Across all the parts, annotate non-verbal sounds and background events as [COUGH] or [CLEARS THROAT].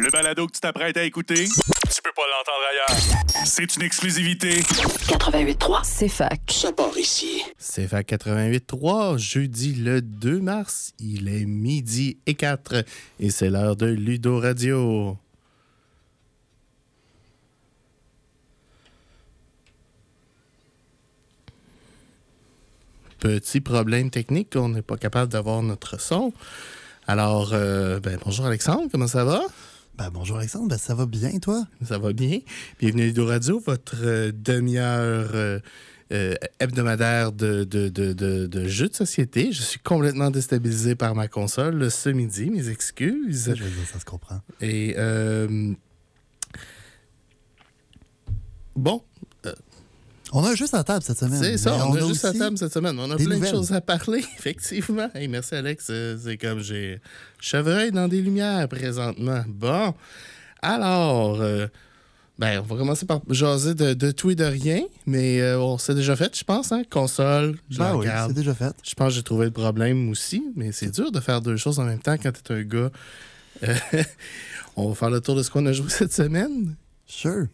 Le balado que tu t'apprêtes à écouter, tu peux pas l'entendre ailleurs. C'est une exclusivité. 88.3, c'est fac. Ça part ici. C'est FAC 88.3, jeudi le 2 mars. Il est midi et 4 et c'est l'heure de Ludo Radio. Petit problème technique, on n'est pas capable d'avoir notre son. Alors, euh, ben, bonjour Alexandre, comment ça va? Ben, bonjour Alexandre, ben, ça va bien toi? Ça va bien. Bienvenue à Ludo Radio, votre euh, demi-heure euh, euh, hebdomadaire de, de, de, de- de jeux de société. Je suis complètement déstabilisé par ma console ce midi, mes excuses. Je veux dire, ça se comprend. Et bon, On a sur la table cette semaine. c'est ça, on, a juste à table cette semaine. On a plein nouvelles. de choses à parler, [LAUGHS] effectivement. Hey, merci Alex, Euh, c'est comme j'ai chevreuil dans des lumières présentement. Bon, alors, euh, ben, on va commencer par jaser de, de tout et de rien, mais euh, on s'est déjà fait, je pense, hein? Console, Ben oui, c'est déjà fait. Je pense que j'ai trouvé le problème aussi, mais c'est dur de faire deux choses en même temps quand t'es un gars. Euh, [LAUGHS] on va faire le tour de ce qu'on a joué cette semaine. Sure.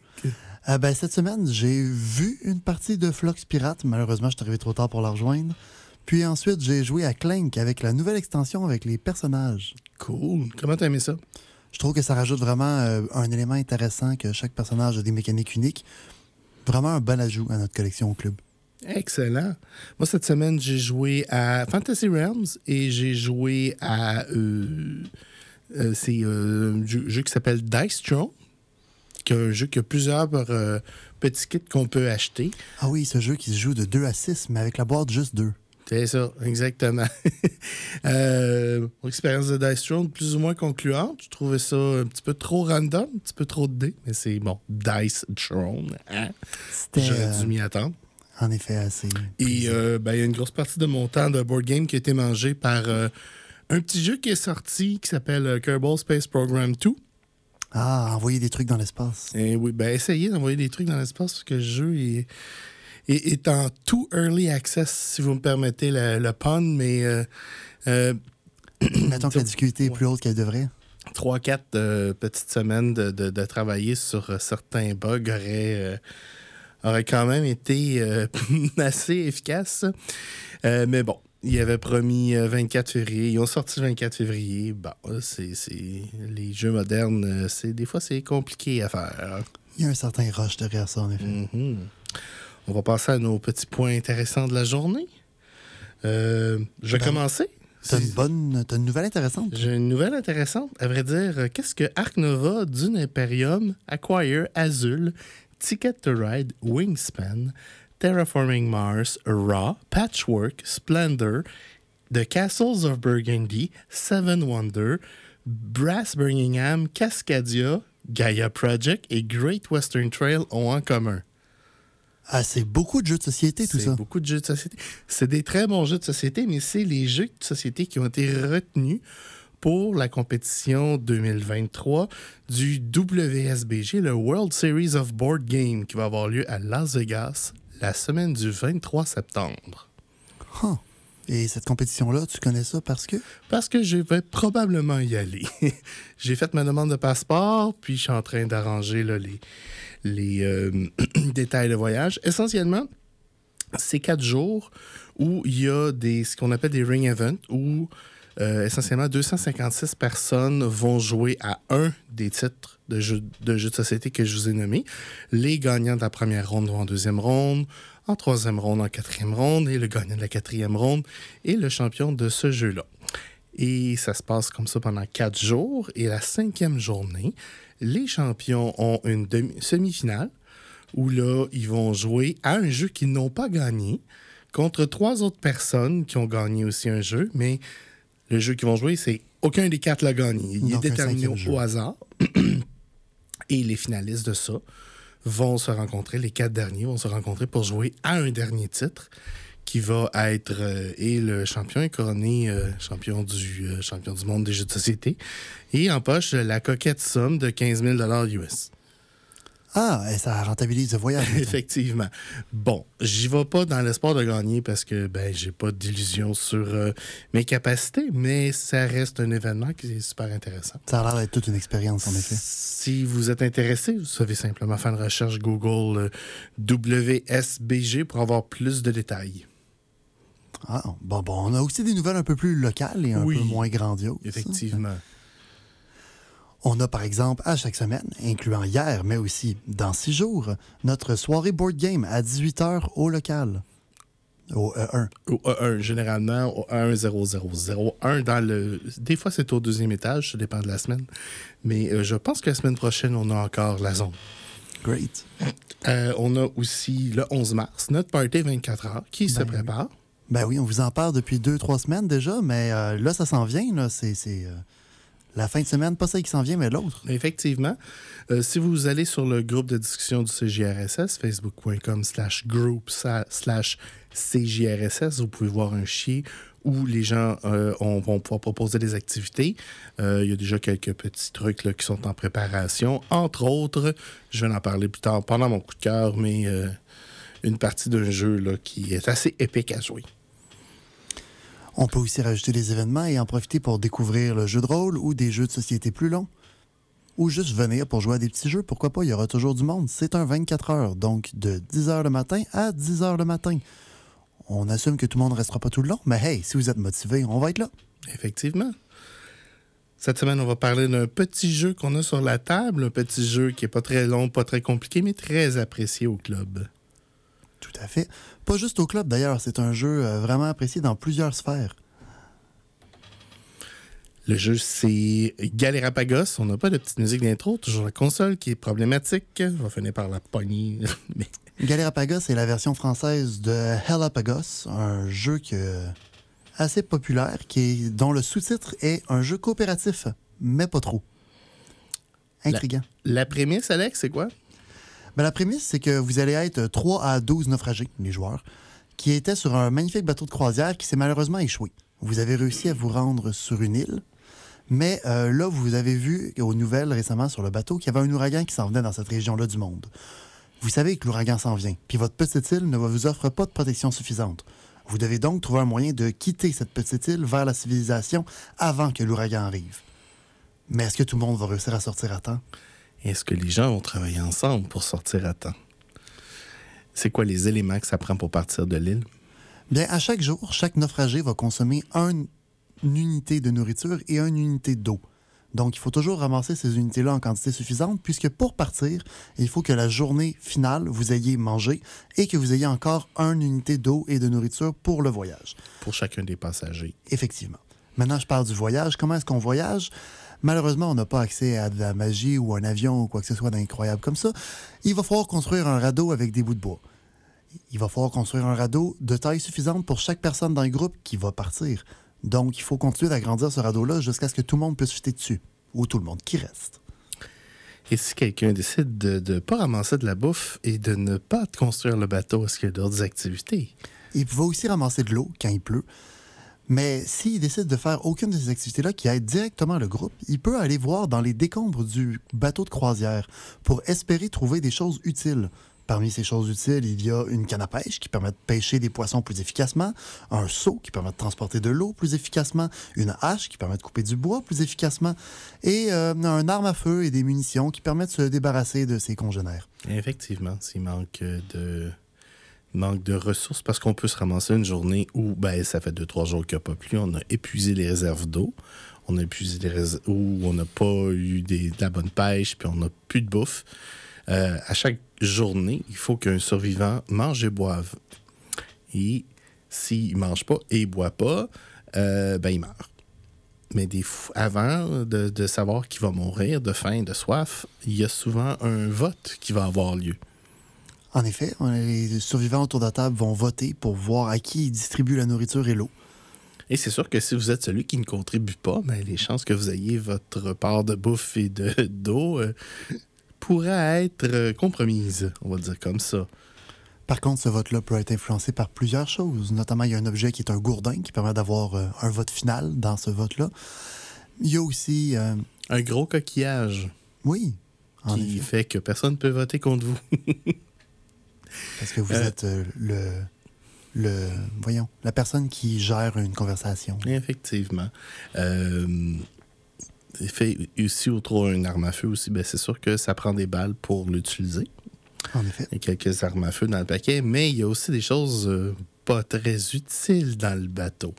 Euh, ben, cette semaine, j'ai vu une partie de Flox Pirate. Malheureusement, je suis arrivé trop tard pour la rejoindre. Puis ensuite, j'ai joué à Clank avec la nouvelle extension avec les personnages. Cool. Comment t'as aimé ça? Je trouve que ça rajoute vraiment euh, un élément intéressant que chaque personnage a des mécaniques uniques. Vraiment un bon ajout à notre collection au club. Excellent. Moi, cette semaine, j'ai joué à Fantasy Realms et j'ai joué à. euh, euh, c'est un jeu, jeu qui s'appelle Dice Throne, qui est un jeu qui a plusieurs euh, petits kits qu'on peut acheter. Ah oui, ce jeu qui se joue de 2 à 6, mais avec la boîte juste 2. C'est ça, exactement. [LAUGHS] euh, mon expérience de Dice Throne, plus ou moins concluante. Je trouvais ça un petit peu trop random, un petit peu trop de dés, mais c'est bon. Dice Throne, hein? J'aurais euh, dû m'y attendre. en effet assez. Et euh, ben, il y a une grosse partie de mon temps de board game qui a été mangé par euh, un petit jeu qui est sorti qui s'appelle Kerbal Space Program 2. Ah, envoyer des trucs dans l'espace. Et oui, ben essayez d'envoyer des trucs dans l'espace parce que le jeu est, est, est en tout early access, si vous me permettez le, le pun, mais euh, euh, Mettons que la [CLEARS THROAT] difficulté est plus haute qu'elle devrait. 3-4 euh, petites semaines de, de- de travailler sur euh, certains bugs auraient, euh, auraient quand même été euh, [LAUGHS] assez efficaces. Euh, mais bon, ils avaient promis euh, 24 février. Ils ont sorti le 24 février. Bon, euh, c'est, les jeux modernes, euh, c'est, des fois, c'est compliqué à faire. Il y a un certain rush derrière ça, en effet. Mhm. On va passer à nos petits points intéressants de la journée. Euh, je vais Ben, commencer. T'as une bonne, t'as une nouvelle intéressante. J'ai une nouvelle intéressante. À vrai dire, euh, qu'est-ce que Arc Nova, Dune Imperium, Acquire, Azul, Ticket to Ride, Wingspan, Terraforming Mars, Raw, Patchwork, Splendor, The Castles of Burgundy, Seven Wonder, Brass Birmingham, Cascadia, Gaia Project et Great Western Trail ont en commun. Ah, c'est beaucoup de jeux de société, tout C'est ça. beaucoup de jeux de société. C'est des très bons jeux de société, mais c'est les jeux de société qui ont été retenus pour la compétition 2023 du WSBG, le World Series of Board Game, qui va avoir lieu à Las Vegas la semaine du 23 septembre. Huh. Et cette compétition-là, tu connais ça parce que? Parce que je vais probablement y aller. [LAUGHS] J'ai fait ma demande de passeport, puis je suis en train d'arranger les, les euh, [CLEARS THROAT] détails de voyage. Essentiellement, c'est quatre jours où il y a des, ce qu'on appelle des ring events, où euh, essentiellement 256 personnes vont jouer à un des titres de jeux de, société que je vous ai nommés. Les gagnants de la première ronde vont en deuxième ronde, en troisième ronde, en quatrième ronde, et le gagnant de la quatrième ronde est le champion de ce jeu-là. Et ça se passe comme ça pendant quatre jours. Et la cinquième journée, les champions ont une semi-finale où là, ils vont jouer à un jeu qu'ils n'ont pas gagné contre trois autres personnes qui ont gagné aussi un jeu, mais le jeu qu'ils vont jouer, c'est aucun des quatre l'a gagné. Il Donc, est déterminé au, jeu. hasard. [CLEARS THROAT] Et les finalistes de ça vont se rencontrer, les quatre derniers vont se rencontrer pour jouer à un dernier titre qui va être euh, et le champion est couronné euh, champion du euh, champion du monde des jeux de société et empoche la coquette somme de 15 000 US. Ah, et ça rentabilise le voyage. [LAUGHS] Effectivement. Bon, j'y vais pas dans l'espoir de gagner parce que ben j'ai pas d'illusion sur euh, mes capacités, mais ça reste un événement qui est super intéressant. Ça a l'air d'être toute une expérience, en effet. Si vous êtes intéressé, vous savez simplement faire une recherche Google euh, WSBG pour avoir plus de détails. Ah, bon, bon, on a aussi des nouvelles un peu plus locales et un Oui. peu moins grandioses. Effectivement. On a par exemple à chaque semaine, incluant hier, mais aussi dans six jours, notre soirée board game à 18h au local. Au E E1. Au A1, généralement au 10001 dans le. Des fois, c'est au deuxième étage, ça dépend de la semaine. Mais euh, je pense que la semaine prochaine, on a encore la zone. Great. Euh, on a aussi le 11 mars, notre party 24 heures qui se Ben prépare. Ben oui, on vous en parle depuis deux, trois semaines déjà, mais euh, là, ça s'en vient. Là. C'est, c'est, la fin de semaine, pas celle qui s'en vient, mais l'autre. Effectivement. Euh, si vous allez sur le groupe de discussion du CJRSS, facebook.com slash group slash CJRSS, vous pouvez voir un chier où les gens euh, on- vont pouvoir proposer des activités. Euh, il y a déjà quelques petits trucs là, qui sont en préparation. Entre autres, je vais en parler plus tard pendant mon coup de cœur, mais une partie d'un jeu là, qui est assez épique à jouer. On peut aussi rajouter des événements et en profiter pour découvrir le jeu de rôle ou des jeux de société plus longs. Ou juste venir pour jouer à des petits jeux. Pourquoi pas, il y aura toujours du monde. C'est un 24 heures, donc de 10 heures le matin à 10 heures le matin. On assume que tout le monde ne restera pas tout le long, mais hey, si vous êtes motivé, on va être là. Effectivement. Cette semaine, on va parler d'un petit jeu qu'on a sur la table, un petit jeu qui est pas très long, pas très compliqué, mais très apprécié au club. Tout à fait. Pas juste au club d'ailleurs, c'est un jeu euh, vraiment apprécié dans plusieurs sphères. Le jeu, c'est Galerapagos. On n'a pas de petite musique d'intro, toujours la console qui est problématique. On va finir par la pogner. [LAUGHS] mais Galerapagos est la version française de Hellapagos, un jeu que, assez populaire qui est, dont le sous-titre est un jeu coopératif, mais pas trop. Intriguant. la prémisse, Alex, c'est quoi? Ben, la prémisse, c'est que vous allez être 3 à 12 naufragés, les joueurs, qui étaient sur un magnifique bateau de croisière qui s'est malheureusement échoué. Vous avez réussi à vous rendre sur une île, mais euh, là, vous avez vu aux nouvelles récemment sur le bateau qu'il y avait un ouragan qui s'en venait dans cette région-là du monde. Vous savez que l'ouragan s'en vient, puis votre petite île ne vous offre pas de protection suffisante. Vous devez donc trouver un moyen de quitter cette petite île vers la civilisation avant que l'ouragan arrive. Mais est-ce que tout le monde va réussir à sortir à temps? Est-ce que les gens vont travailler ensemble pour sortir à temps? C'est quoi les éléments que ça prend pour partir de l'île? Bien, à chaque jour, chaque naufragé va consommer un- une unité de nourriture et une unité d'eau. Donc, il faut toujours ramasser ces unités-là en quantité suffisante, puisque pour partir, il faut que la journée finale, vous ayez mangé et que vous ayez encore une unité d'eau et de nourriture pour le voyage. Pour chacun des passagers. Effectivement. Maintenant, je parle du voyage. Comment est-ce qu'on voyage? Malheureusement, on n'a pas accès à de la magie ou un avion ou quoi que ce soit d'incroyable comme ça. Il va falloir construire un radeau avec des bouts de bois. Il va falloir construire un radeau de taille suffisante pour chaque personne dans le groupe qui va partir. Donc, il faut continuer d'agrandir ce radeau-là jusqu'à ce que tout le monde puisse fitter dessus. Ou tout le monde qui reste. Et si quelqu'un décide de ne pas ramasser de la bouffe et de ne pas construire le bateau, est-ce qu'il y a d'autres activités? Il va aussi ramasser de l'eau quand il pleut. Mais s'il décide de faire aucune de ces activités-là qui aident directement le groupe, il peut aller voir dans les décombres du bateau de croisière pour espérer trouver des choses utiles. Parmi ces choses utiles, il y a une canne à pêche qui permet de pêcher des poissons plus efficacement, un seau qui permet de transporter de l'eau plus efficacement, une hache qui permet de couper du bois plus efficacement, et euh, un arme à feu et des munitions qui permettent de se débarrasser de ses congénères. Effectivement, s'il manque de manque de ressources, parce qu'on peut se ramasser une journée où ben, ça fait deux, trois jours qu'il n'y a pas plu, on a épuisé les réserves d'eau, on a épuisé les réserves où on n'a pas eu de la bonne pêche, puis on n'a plus de bouffe. Euh, à chaque journée, il faut qu'un survivant mange et boive. Et s'il ne mange pas et ne boit pas, euh, ben, il meurt. Mais avant de, de savoir qui va mourir de faim, de soif, il y a souvent un vote qui va avoir lieu. En effet, les survivants autour de la table vont voter pour voir à qui ils distribuent la nourriture et l'eau. Et c'est sûr que si vous êtes celui qui ne contribue pas, ben, les chances que vous ayez votre part de bouffe et de- [LAUGHS] d'eau euh, pourraient être euh, compromises, on va dire comme ça. Par contre, ce vote-là peut être influencé par plusieurs choses. Notamment, il y a un objet qui est un gourdin qui permet d'avoir euh, un vote final dans ce vote-là. Il y a aussi, euh, Un gros coquillage. oui, En qui effet. fait que personne ne peut voter contre vous. [LAUGHS] Parce que vous Euh, êtes euh, le, le. Voyons, la personne qui gère une conversation. Effectivement. Euh, fait aussi autour d'une arme à feu aussi, ben, c'est sûr que ça prend des balles pour l'utiliser. En effet. Il y a quelques armes à feu dans le paquet, mais il y a aussi des choses euh, pas très utiles dans le bateau.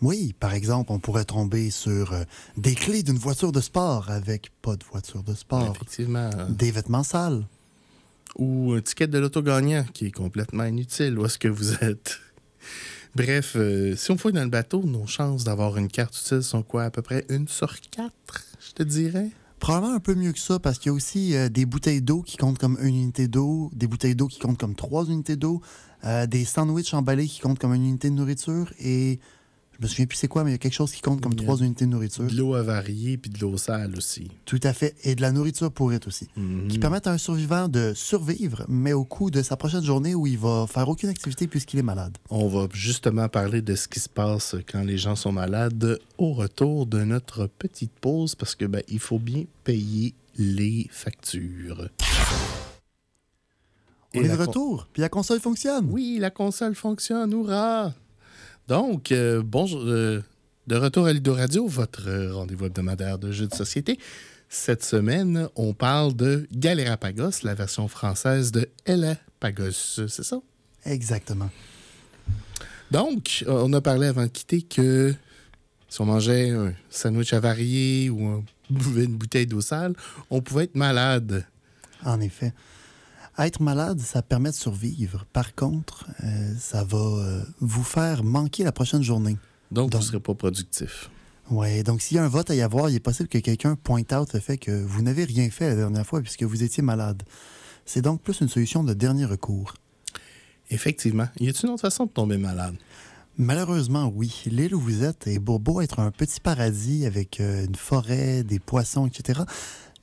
Oui, par exemple, on pourrait tomber sur euh, des clés d'une voiture de sport avec pas de voiture de sport. Effectivement. Des vêtements sales. Ou un ticket de l'auto gagnant qui est complètement inutile. Où est-ce que vous êtes? [LAUGHS] Bref, euh, si on fouille dans le bateau, nos chances d'avoir une carte utile sont quoi? À peu près une sur quatre, je te dirais? Probablement un peu mieux que ça parce qu'il y a aussi euh, des bouteilles d'eau qui comptent comme une unité d'eau, des bouteilles d'eau qui comptent comme trois unités d'eau, euh, des sandwichs emballés qui comptent comme une unité de nourriture et je me souviens plus c'est quoi, mais il y a quelque chose qui compte comme trois unités de nourriture. De l'eau avariée puis de l'eau sale aussi. Tout à fait. Et de la nourriture pourrite aussi. Mhm. Qui permettent à un survivant de survivre, mais au cours de sa prochaine journée où il va faire aucune activité puisqu'il est malade. On va justement parler de ce qui se passe quand les gens sont malades au retour de notre petite pause parce que ben, il faut bien payer les factures. On Et est de retour, puis la console fonctionne. Oui, la console fonctionne, hurrah! Donc, euh, bonjour, euh, de retour à Lido Radio, votre rendez-vous hebdomadaire de jeux de société. Cette semaine, on parle de Galérapagos, la version française de Elapagos, c'est ça? Exactement. Donc, euh, on a parlé avant de quitter que si on mangeait un sandwich avarié ou on [LAUGHS] buvait une bouteille d'eau sale, on pouvait être malade. En effet. Être malade, ça permet de survivre. Par contre, euh, ça va euh, vous faire manquer la prochaine journée. Donc, Donc- vous ne serez pas productif. Ouais, donc s'il y a un vote à y avoir, il est possible que quelqu'un pointe out le fait que vous n'avez rien fait la dernière fois puisque vous étiez malade. C'est donc plus une solution de dernier recours. Effectivement. Y a-t-il une autre façon de tomber malade? Malheureusement, oui. L'île où vous êtes est beau, beau être un petit paradis avec euh, une forêt, des poissons, etc.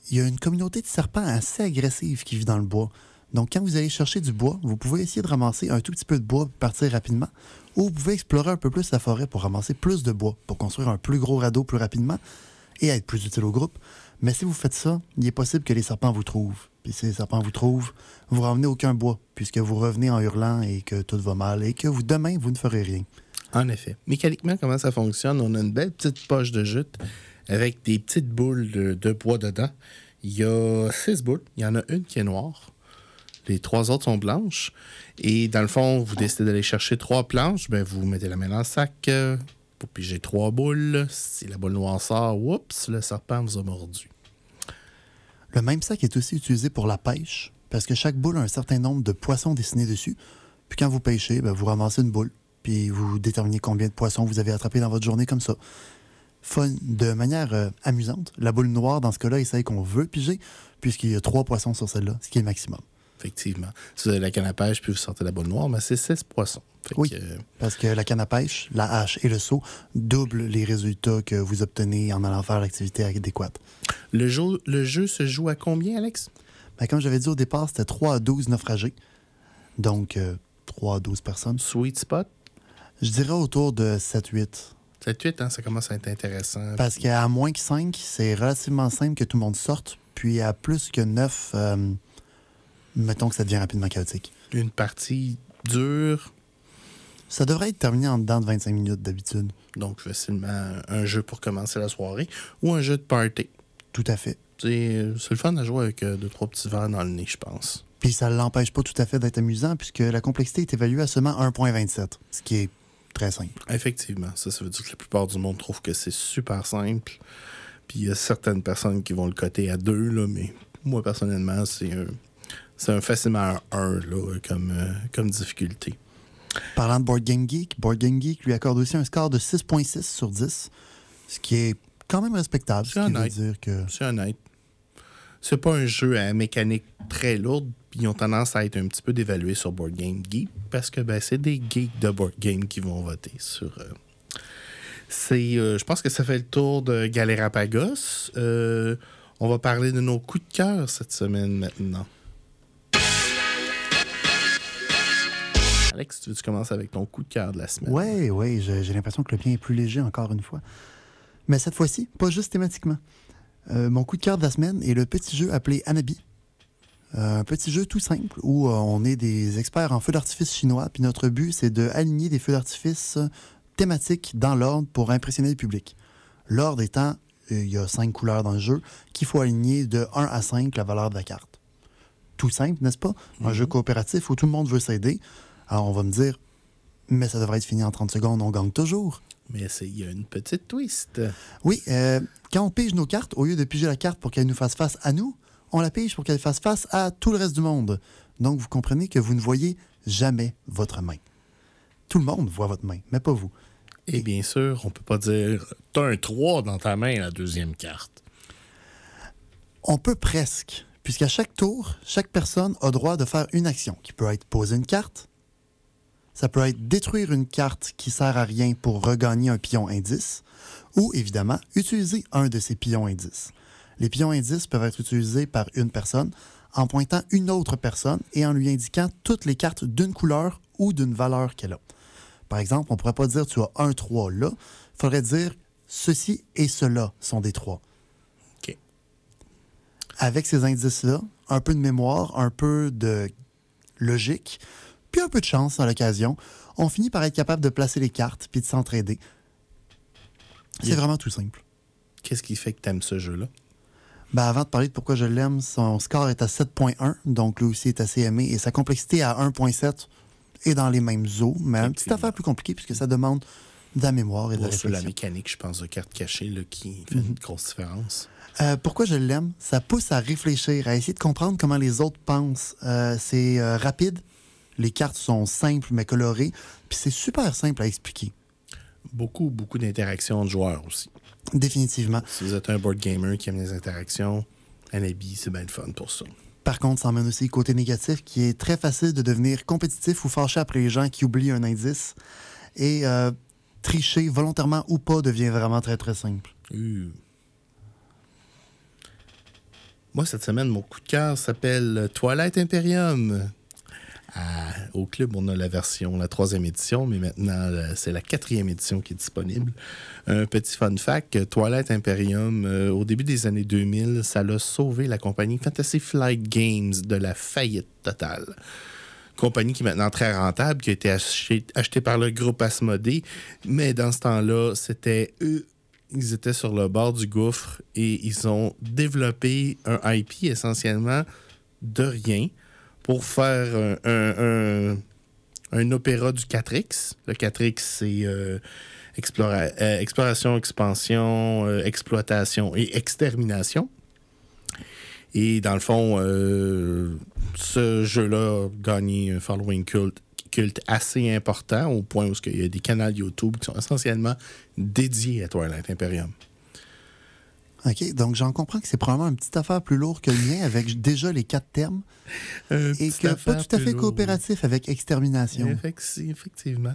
Il y a une communauté de serpents assez agressive qui vit dans le bois. Donc, quand vous allez chercher du bois, vous pouvez essayer de ramasser un tout petit peu de bois pour partir rapidement, ou vous pouvez explorer un peu plus la forêt pour ramasser plus de bois, pour construire un plus gros radeau plus rapidement et être plus utile au groupe. Mais si vous faites ça, il est possible que les serpents vous trouvent. Puis si les serpents vous trouvent, vous ramenez aucun bois, puisque vous revenez en hurlant et que tout va mal, et que vous, demain, vous ne ferez rien. En effet. Mécaniquement, comment ça fonctionne? On a une belle petite poche de jute avec des petites boules de, de bois dedans. Il y a six boules. Il y en a une qui est noire. Les trois autres sont blanches. Et dans le fond, vous décidez d'aller chercher trois planches. Ben, vous mettez la main dans le sac euh, pour piger trois boules. Si la boule noire sort, oups, le serpent vous a mordu. Le même sac est aussi utilisé pour la pêche, parce que chaque boule a un certain nombre de poissons dessinés dessus. Puis quand vous pêchez, ben, vous ramassez une boule, puis vous déterminez combien de poissons vous avez attrapés dans votre journée comme ça. De manière euh, amusante, la boule noire, dans ce cas-là, est celle qu'on veut piger, puisqu'il y a trois poissons sur celle-là, ce qui est le maximum. Effectivement. Si vous avez la canne à pêche puis vous sortez la boule noire, mais c'est six poissons. Fait Oui. que, euh, Parce que la canne à pêche, la hache et le seau doublent les résultats que vous obtenez en allant faire l'activité adéquate. le, jeu, le jeu se joue à combien, Alex? Ben, comme j'avais dit au départ, c'était 3 à 12 naufragés. Donc, euh, 3 à 12 personnes. Sweet spot? Je dirais autour de 7-8. 7-8, hein, ça commence à être intéressant. Parce qu'à moins que 5, c'est relativement simple que tout le monde sorte. Puis à plus que 9, euh, mettons que ça devient rapidement chaotique. Une partie dure, Ça devrait être terminé en dedans de 25 minutes d'habitude. donc facilement un jeu pour commencer la soirée, ou un jeu de party. Tout à fait. C'est le fun à jouer avec euh, deux, trois petits verres dans le nez, je pense. Puis ça ne l'empêche pas tout à fait d'être amusant puisque la complexité est évaluée à seulement 1.27, ce qui est très simple. Effectivement, ça, ça veut dire que la plupart du monde trouve que c'est super simple. Puis il y a certaines personnes qui vont le coter à deux, là, mais moi, personnellement, c'est un, c'est un facilement un 1 là, comme, euh, comme difficulté. Parlant de Board Game Geek, Board Game Geek lui accorde aussi un score de 6.6 sur 10, ce qui est quand même respectable. Ce C'est veut honnête. dire que C'est honnête. C'est pas un jeu à mécanique très lourde, puis ils ont tendance à être un petit peu dévalués sur Board Game Geek parce que ben, c'est des geeks de Board Game qui vont voter sur. euh, C'est, euh, je pense que ça fait le tour de Galérapagos. Euh, on va parler de nos coups de cœur cette semaine maintenant. Alex, tu veux-tu commencer avec ton coup de cœur de la semaine? Oui, oui, j'ai l'impression que le mien est plus léger encore une fois. Mais cette fois-ci, pas juste thématiquement. Euh, mon coup de cœur de la semaine est le petit jeu appelé Anabi. Euh, un petit jeu tout simple où euh, on est des experts en feux d'artifice chinois, puis notre but, c'est de aligner des feux d'artifice thématiques dans l'ordre pour impressionner le public. L'ordre étant, il y a cinq couleurs dans le jeu, qu'il faut aligner de 1 à 5 la valeur de la carte. Tout simple, n'est-ce pas? Un jeu coopératif où tout le monde veut s'aider. Alors on va me dire, mais ça devrait être fini en 30 secondes, on gagne toujours. Mais il y a une petite twist. Oui, euh, quand on pige nos cartes, au lieu de piger la carte pour qu'elle nous fasse face à nous, on la pige pour qu'elle fasse face à tout le reste du monde. Donc, vous comprenez que vous ne voyez jamais votre main. Tout le monde voit votre main, mais pas vous. Et bien sûr, on peut pas dire t'as un 3 dans ta main, la deuxième carte. On peut presque, puisqu'à chaque tour, chaque personne a droit de faire une action, qui peut être poser une carte, ça peut être détruire une carte qui sert à rien pour regagner un pion indice, ou évidemment utiliser un de ces pions indices. Les pions indices peuvent être utilisés par une personne en pointant une autre personne et en lui indiquant toutes les cartes d'une couleur ou d'une valeur qu'elle a. Par exemple, on ne pourrait pas dire tu as un 3 là, il faudrait dire ceci et cela sont des 3 OK. avec ces indices-là, un peu de mémoire, un peu de logique, puis un peu de chance à l'occasion, on finit par être capable de placer les cartes puis de s'entraider. C'est Yeah. vraiment tout simple. Qu'est-ce qui fait que t'aimes ce jeu-là? Ben, avant de parler de pourquoi je l'aime, son score est à 7.1, donc lui aussi est assez aimé, et sa complexité à 1.7 est dans les mêmes eaux, mais une petite affaire plus compliquée puisque ça demande de la mémoire et de la c'est la réflexion. mécanique, je pense, de carte cachée là, qui fait Mhm. une grosse différence. Euh, pourquoi je l'aime? Ça pousse à réfléchir, à essayer de comprendre comment les autres pensent. Euh, c'est euh, rapide, les cartes sont simples mais colorées, puis c'est super simple à expliquer. Beaucoup, beaucoup d'interactions de joueurs aussi. Définitivement. Si vous êtes un board gamer qui aime les interactions, Anabi, c'est bien le fun pour ça. Par contre, ça emmène aussi le côté négatif qui est très facile de devenir compétitif ou fâché après les gens qui oublient un indice. Et euh, tricher, volontairement ou pas, devient vraiment très très simple. Moi, cette semaine, mon coup de cœur s'appelle Twilight Imperium. Au club, on a la version, la troisième édition, mais maintenant, là, c'est la quatrième édition qui est disponible. Un petit fun fact, Twilight Imperium, euh, au début des années 2000, ça l'a sauvé la compagnie Fantasy Flight Games de la faillite totale. Compagnie qui est maintenant très rentable, qui a été achetée achetée par le groupe Asmodée, mais dans ce temps-là, c'était eux ils étaient sur le bord du gouffre et ils ont développé un IP essentiellement de rien pour faire un, opéra du 4X. Le 4X, c'est euh, euh, exploration, expansion, euh, exploitation et extermination. Et dans le fond, ce jeu-là a gagné un following culte, culte assez important au point où il y a des canaux YouTube qui sont essentiellement dédiés à Twilight Imperium. OK, donc j'en comprends que c'est probablement une petite affaire plus lourde que le mien avec déjà les quatre termes et que pas tout à fait coopératif avec extermination. Effecti- Effectivement.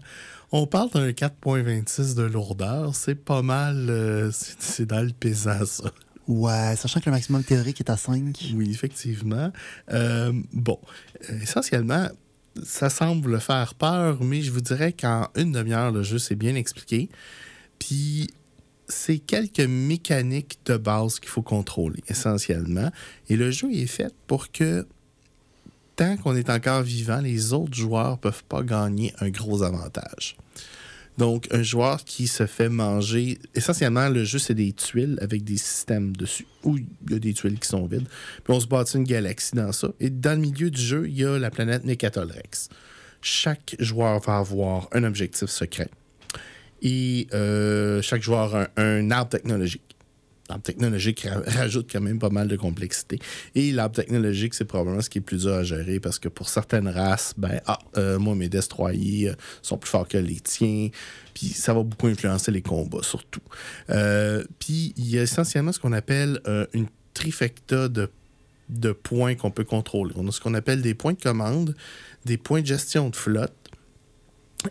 On parle d'un 4.26 de lourdeur. C'est pas mal. euh, c'est dans le pesant, ça. Ouais, sachant que le maximum théorique est à 5. Oui, effectivement. Euh, bon, essentiellement, ça semble faire peur, mais je vous dirais qu'en une demi-heure, le jeu s'est bien expliqué. Puis, c'est quelques mécaniques de base qu'il faut contrôler, essentiellement. Et le jeu est fait pour que, tant qu'on est encore vivant, les autres joueurs ne peuvent pas gagner un gros avantage. Donc, un joueur qui se fait manger. Essentiellement, le jeu, c'est des tuiles avec des systèmes dessus, où il y a des tuiles qui sont vides. Puis on se bâtit une galaxie dans ça. Et dans le milieu du jeu, il y a la planète Nekatol Rex. Chaque joueur va avoir un objectif secret. Et euh, chaque joueur a un, arbre technologique. L'arbre technologique ra- [LAUGHS] rajoute quand même pas mal de complexité. Et l'arbre technologique, c'est probablement ce qui est plus dur à gérer parce que pour certaines races, ben, ah, euh, moi, mes destroyers euh, sont plus forts que les tiens. Puis ça va beaucoup influencer les combats, surtout. Puis il y a essentiellement ce qu'on appelle une trifecta de points qu'on peut contrôler. On a ce qu'on appelle des points de commande, des points de gestion de flotte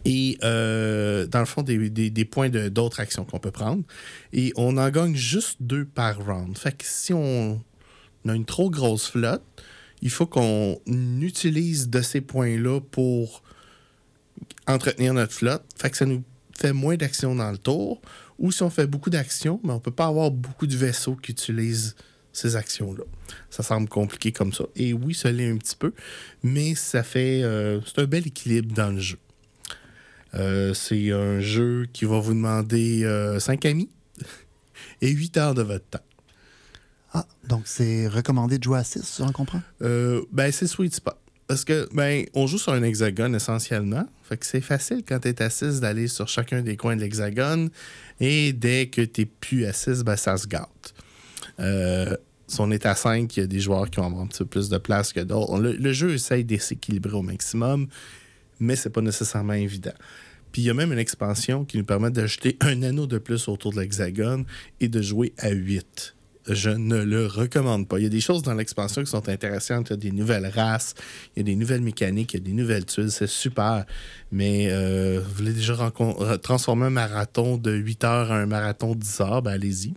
et euh, dans le fond, des, des- points d'autres actions qu'on peut prendre. Et on en gagne juste deux par round. Fait que si on a une trop grosse flotte, il faut qu'on utilise de ces points-là pour entretenir notre flotte. Fait que ça nous fait moins d'actions dans le tour. Ou si on fait beaucoup d'actions, mais on ne peut pas avoir beaucoup de vaisseaux qui utilisent ces actions-là. Ça semble compliqué comme ça. Et oui, ça l'est un petit peu, mais ça fait. Euh, c'est un bel équilibre dans le jeu. Euh, c'est un jeu qui va vous demander 5 amis [LAUGHS] et 8 heures de votre temps. Ah, donc c'est recommandé de jouer à 6, j'en comprends? Euh, ben, c'est sweet spot. Parce que, ben, on joue sur un hexagone essentiellement. Fait que c'est facile quand tu es à 6 d'aller sur chacun des coins de l'hexagone. Et dès que tu plus à 6, ben, ça se gâte. Euh, si on est à 5, il y a des joueurs qui avoir un petit peu plus de place que d'autres. Le, jeu essaye de s'équilibrer au maximum, mais c'est pas nécessairement évident. Puis il y a même une expansion qui nous permet d'ajouter un anneau de plus autour de l'hexagone et de jouer à 8 je ne le recommande pas. Il y a des choses dans l'expansion qui sont intéressantes. Il y a des nouvelles races, il y a des nouvelles mécaniques, il y a des nouvelles tuiles. C'est super. Mais euh, vous voulez déjà transformer un marathon de 8 heures à un marathon de 10 heures, ben allez-y.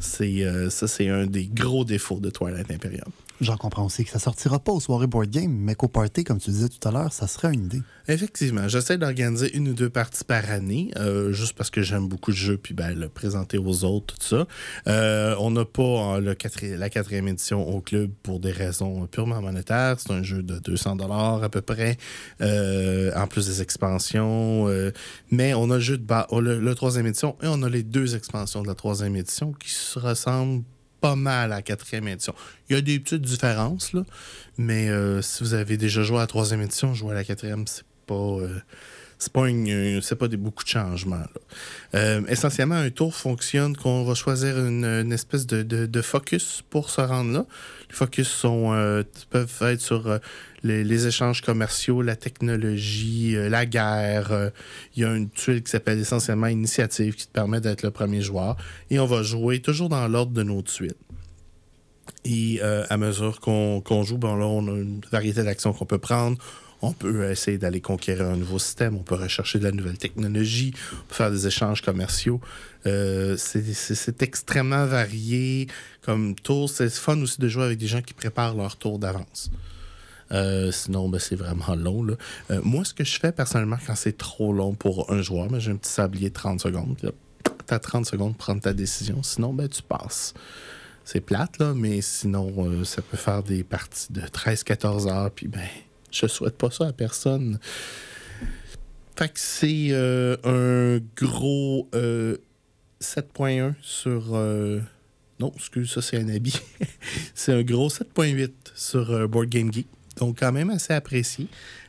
C'est, euh, ça, c'est un des gros défauts de Twilight Imperium. J'en comprends aussi que ça sortira pas aux soirées board game, mais qu'au party, comme tu disais tout à l'heure, ça serait une idée. Effectivement, j'essaie d'organiser une ou deux parties par année, euh, juste parce que j'aime beaucoup le jeu, puis ben, le présenter aux autres, tout ça. Euh, on n'a pas le la quatrième édition au club pour des raisons purement monétaires. C'est un jeu de 200 dollars à peu près, euh, en plus des expansions. mais on a le jeu de bas, le, le troisième édition et on a les deux expansions de la troisième édition qui se ressemblent pas mal à la quatrième édition. Il y a des petites différences, là, mais euh, si vous avez déjà joué à la troisième édition, jouer à la quatrième, c'est pas. Euh, c'est pas, une, c'est pas des, beaucoup de changements. Euh, essentiellement, un tour fonctionne qu'on va choisir une, espèce de, focus pour se rendre là. Les focus sont, peuvent être sur les, échanges commerciaux, la technologie, la guerre. Il y a une tuile qui s'appelle essentiellement Initiative qui te permet d'être le premier joueur. Et on va jouer toujours dans l'ordre de nos tuiles. Et à mesure qu'on, joue, ben là, on a une variété d'actions qu'on peut prendre on peut essayer d'aller conquérir un nouveau système, on peut rechercher de la nouvelle technologie, on peut faire des échanges commerciaux. Euh, c'est extrêmement varié comme tour. C'est fun aussi de jouer avec des gens qui préparent leur tour d'avance. Euh, sinon, ben, c'est vraiment long. Euh, moi, ce que je fais personnellement quand c'est trop long pour un joueur, ben, j'ai un petit sablier de 30 secondes. Tu as 30 secondes pour prendre ta décision. Sinon, ben, tu passes. C'est plate, là, mais sinon, ça peut faire des parties de 13-14 heures. Puis, ben, je souhaite pas ça à personne. Fait que c'est euh, un gros 7.1 euh, sur. Euh, non, excuse, ça c'est un habit. [LAUGHS] c'est un gros 7.8 sur Board Game Geek. Donc, quand même assez apprécié.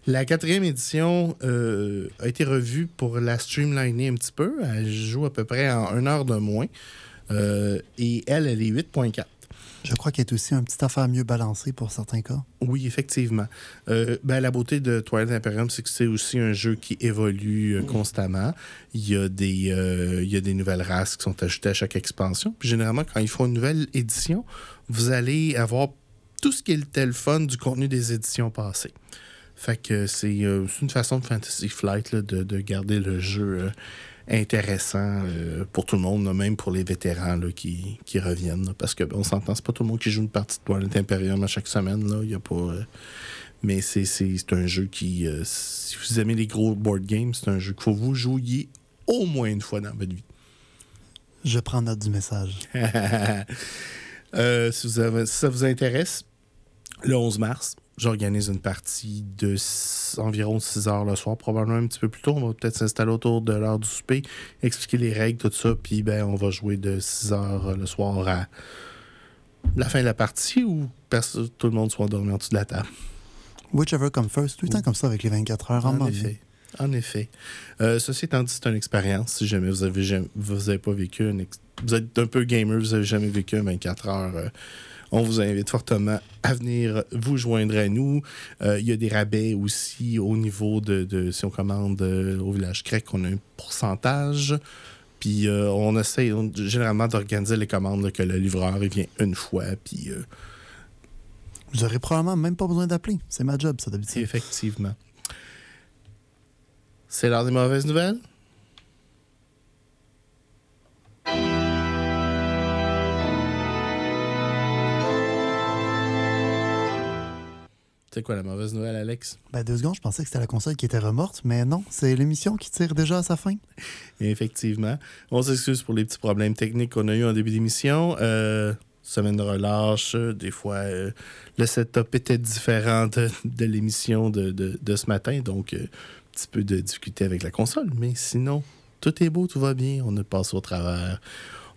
La quatrième édition a été revue pour la streamliner un petit peu. Elle joue à peu près en une heure de moins. et elle, elle est 8.4. Je crois qu'elle est aussi un petit affaire mieux balancée pour certains cas. Oui, effectivement. Euh, ben, la beauté de Twilight Imperium, c'est que c'est aussi un jeu qui évolue euh, constamment. Il y, a des, euh, il y a des nouvelles races qui sont ajoutées à chaque expansion. Puis généralement, quand ils font une nouvelle édition, vous allez avoir tout ce qui est le fun du contenu des éditions passées. Fait que c'est une façon de Fantasy Flight de, de, garder le jeu intéressant euh, pour tout le monde, même pour les vétérans qui, reviennent. parce qu'on on s'entend, c'est pas tout le monde qui joue une partie de Toilette Imperium à chaque semaine. Là. Y a pas, euh, mais c'est, un jeu qui, euh, si vous aimez les gros board games, c'est un jeu qu'il faut vous jouer au moins une fois dans votre vie. Je prends note du message. [LAUGHS] si, vous avez, si ça vous intéresse, le 11 mars, j'organise une partie de environ 6 heures le soir, probablement un petit peu plus tôt. On va peut-être s'installer autour de l'heure du souper, expliquer les règles, tout ça, puis ben, on va jouer de 6 heures le soir à la fin de la partie ou tout le monde soit dormi en dessous de la table. Whichever come first, tout le temps comme ça avec les 24 heures en, en effet. En effet. Euh, ceci étant dit, c'est une expérience. Si jamais vous avez, vous avez pas vécu une vous êtes un peu gamer, vous avez jamais vécu 24 heures. Euh, on vous invite fortement à venir vous joindre à nous. Euh, il y a des rabais aussi au niveau de, si on commande euh, au village grec, on a un pourcentage. Puis euh, on essaie généralement d'organiser les commandes que le livreur vient une fois. Puis. vous aurez probablement même pas besoin d'appeler. C'est ma job, ça d'habitude. Effectivement. C'est l'heure des mauvaises nouvelles? C'est quoi la mauvaise nouvelle, Alex? Ben, deux secondes, je pensais que c'était la console qui était remorte, mais non, c'est l'émission qui tire déjà à sa fin. [LAUGHS] effectivement. On s'excuse pour les petits problèmes techniques qu'on a eu en début d'émission. Euh, semaine de relâche, des fois, euh, le setup était différent de, de l'émission de, de, de, ce matin, donc euh, un petit peu de difficulté avec la console. Mais sinon, tout est beau, tout va bien, on ne passe au travers.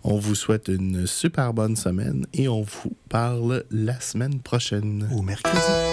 On vous souhaite une super bonne semaine et on vous parle la semaine prochaine. Au mercredi.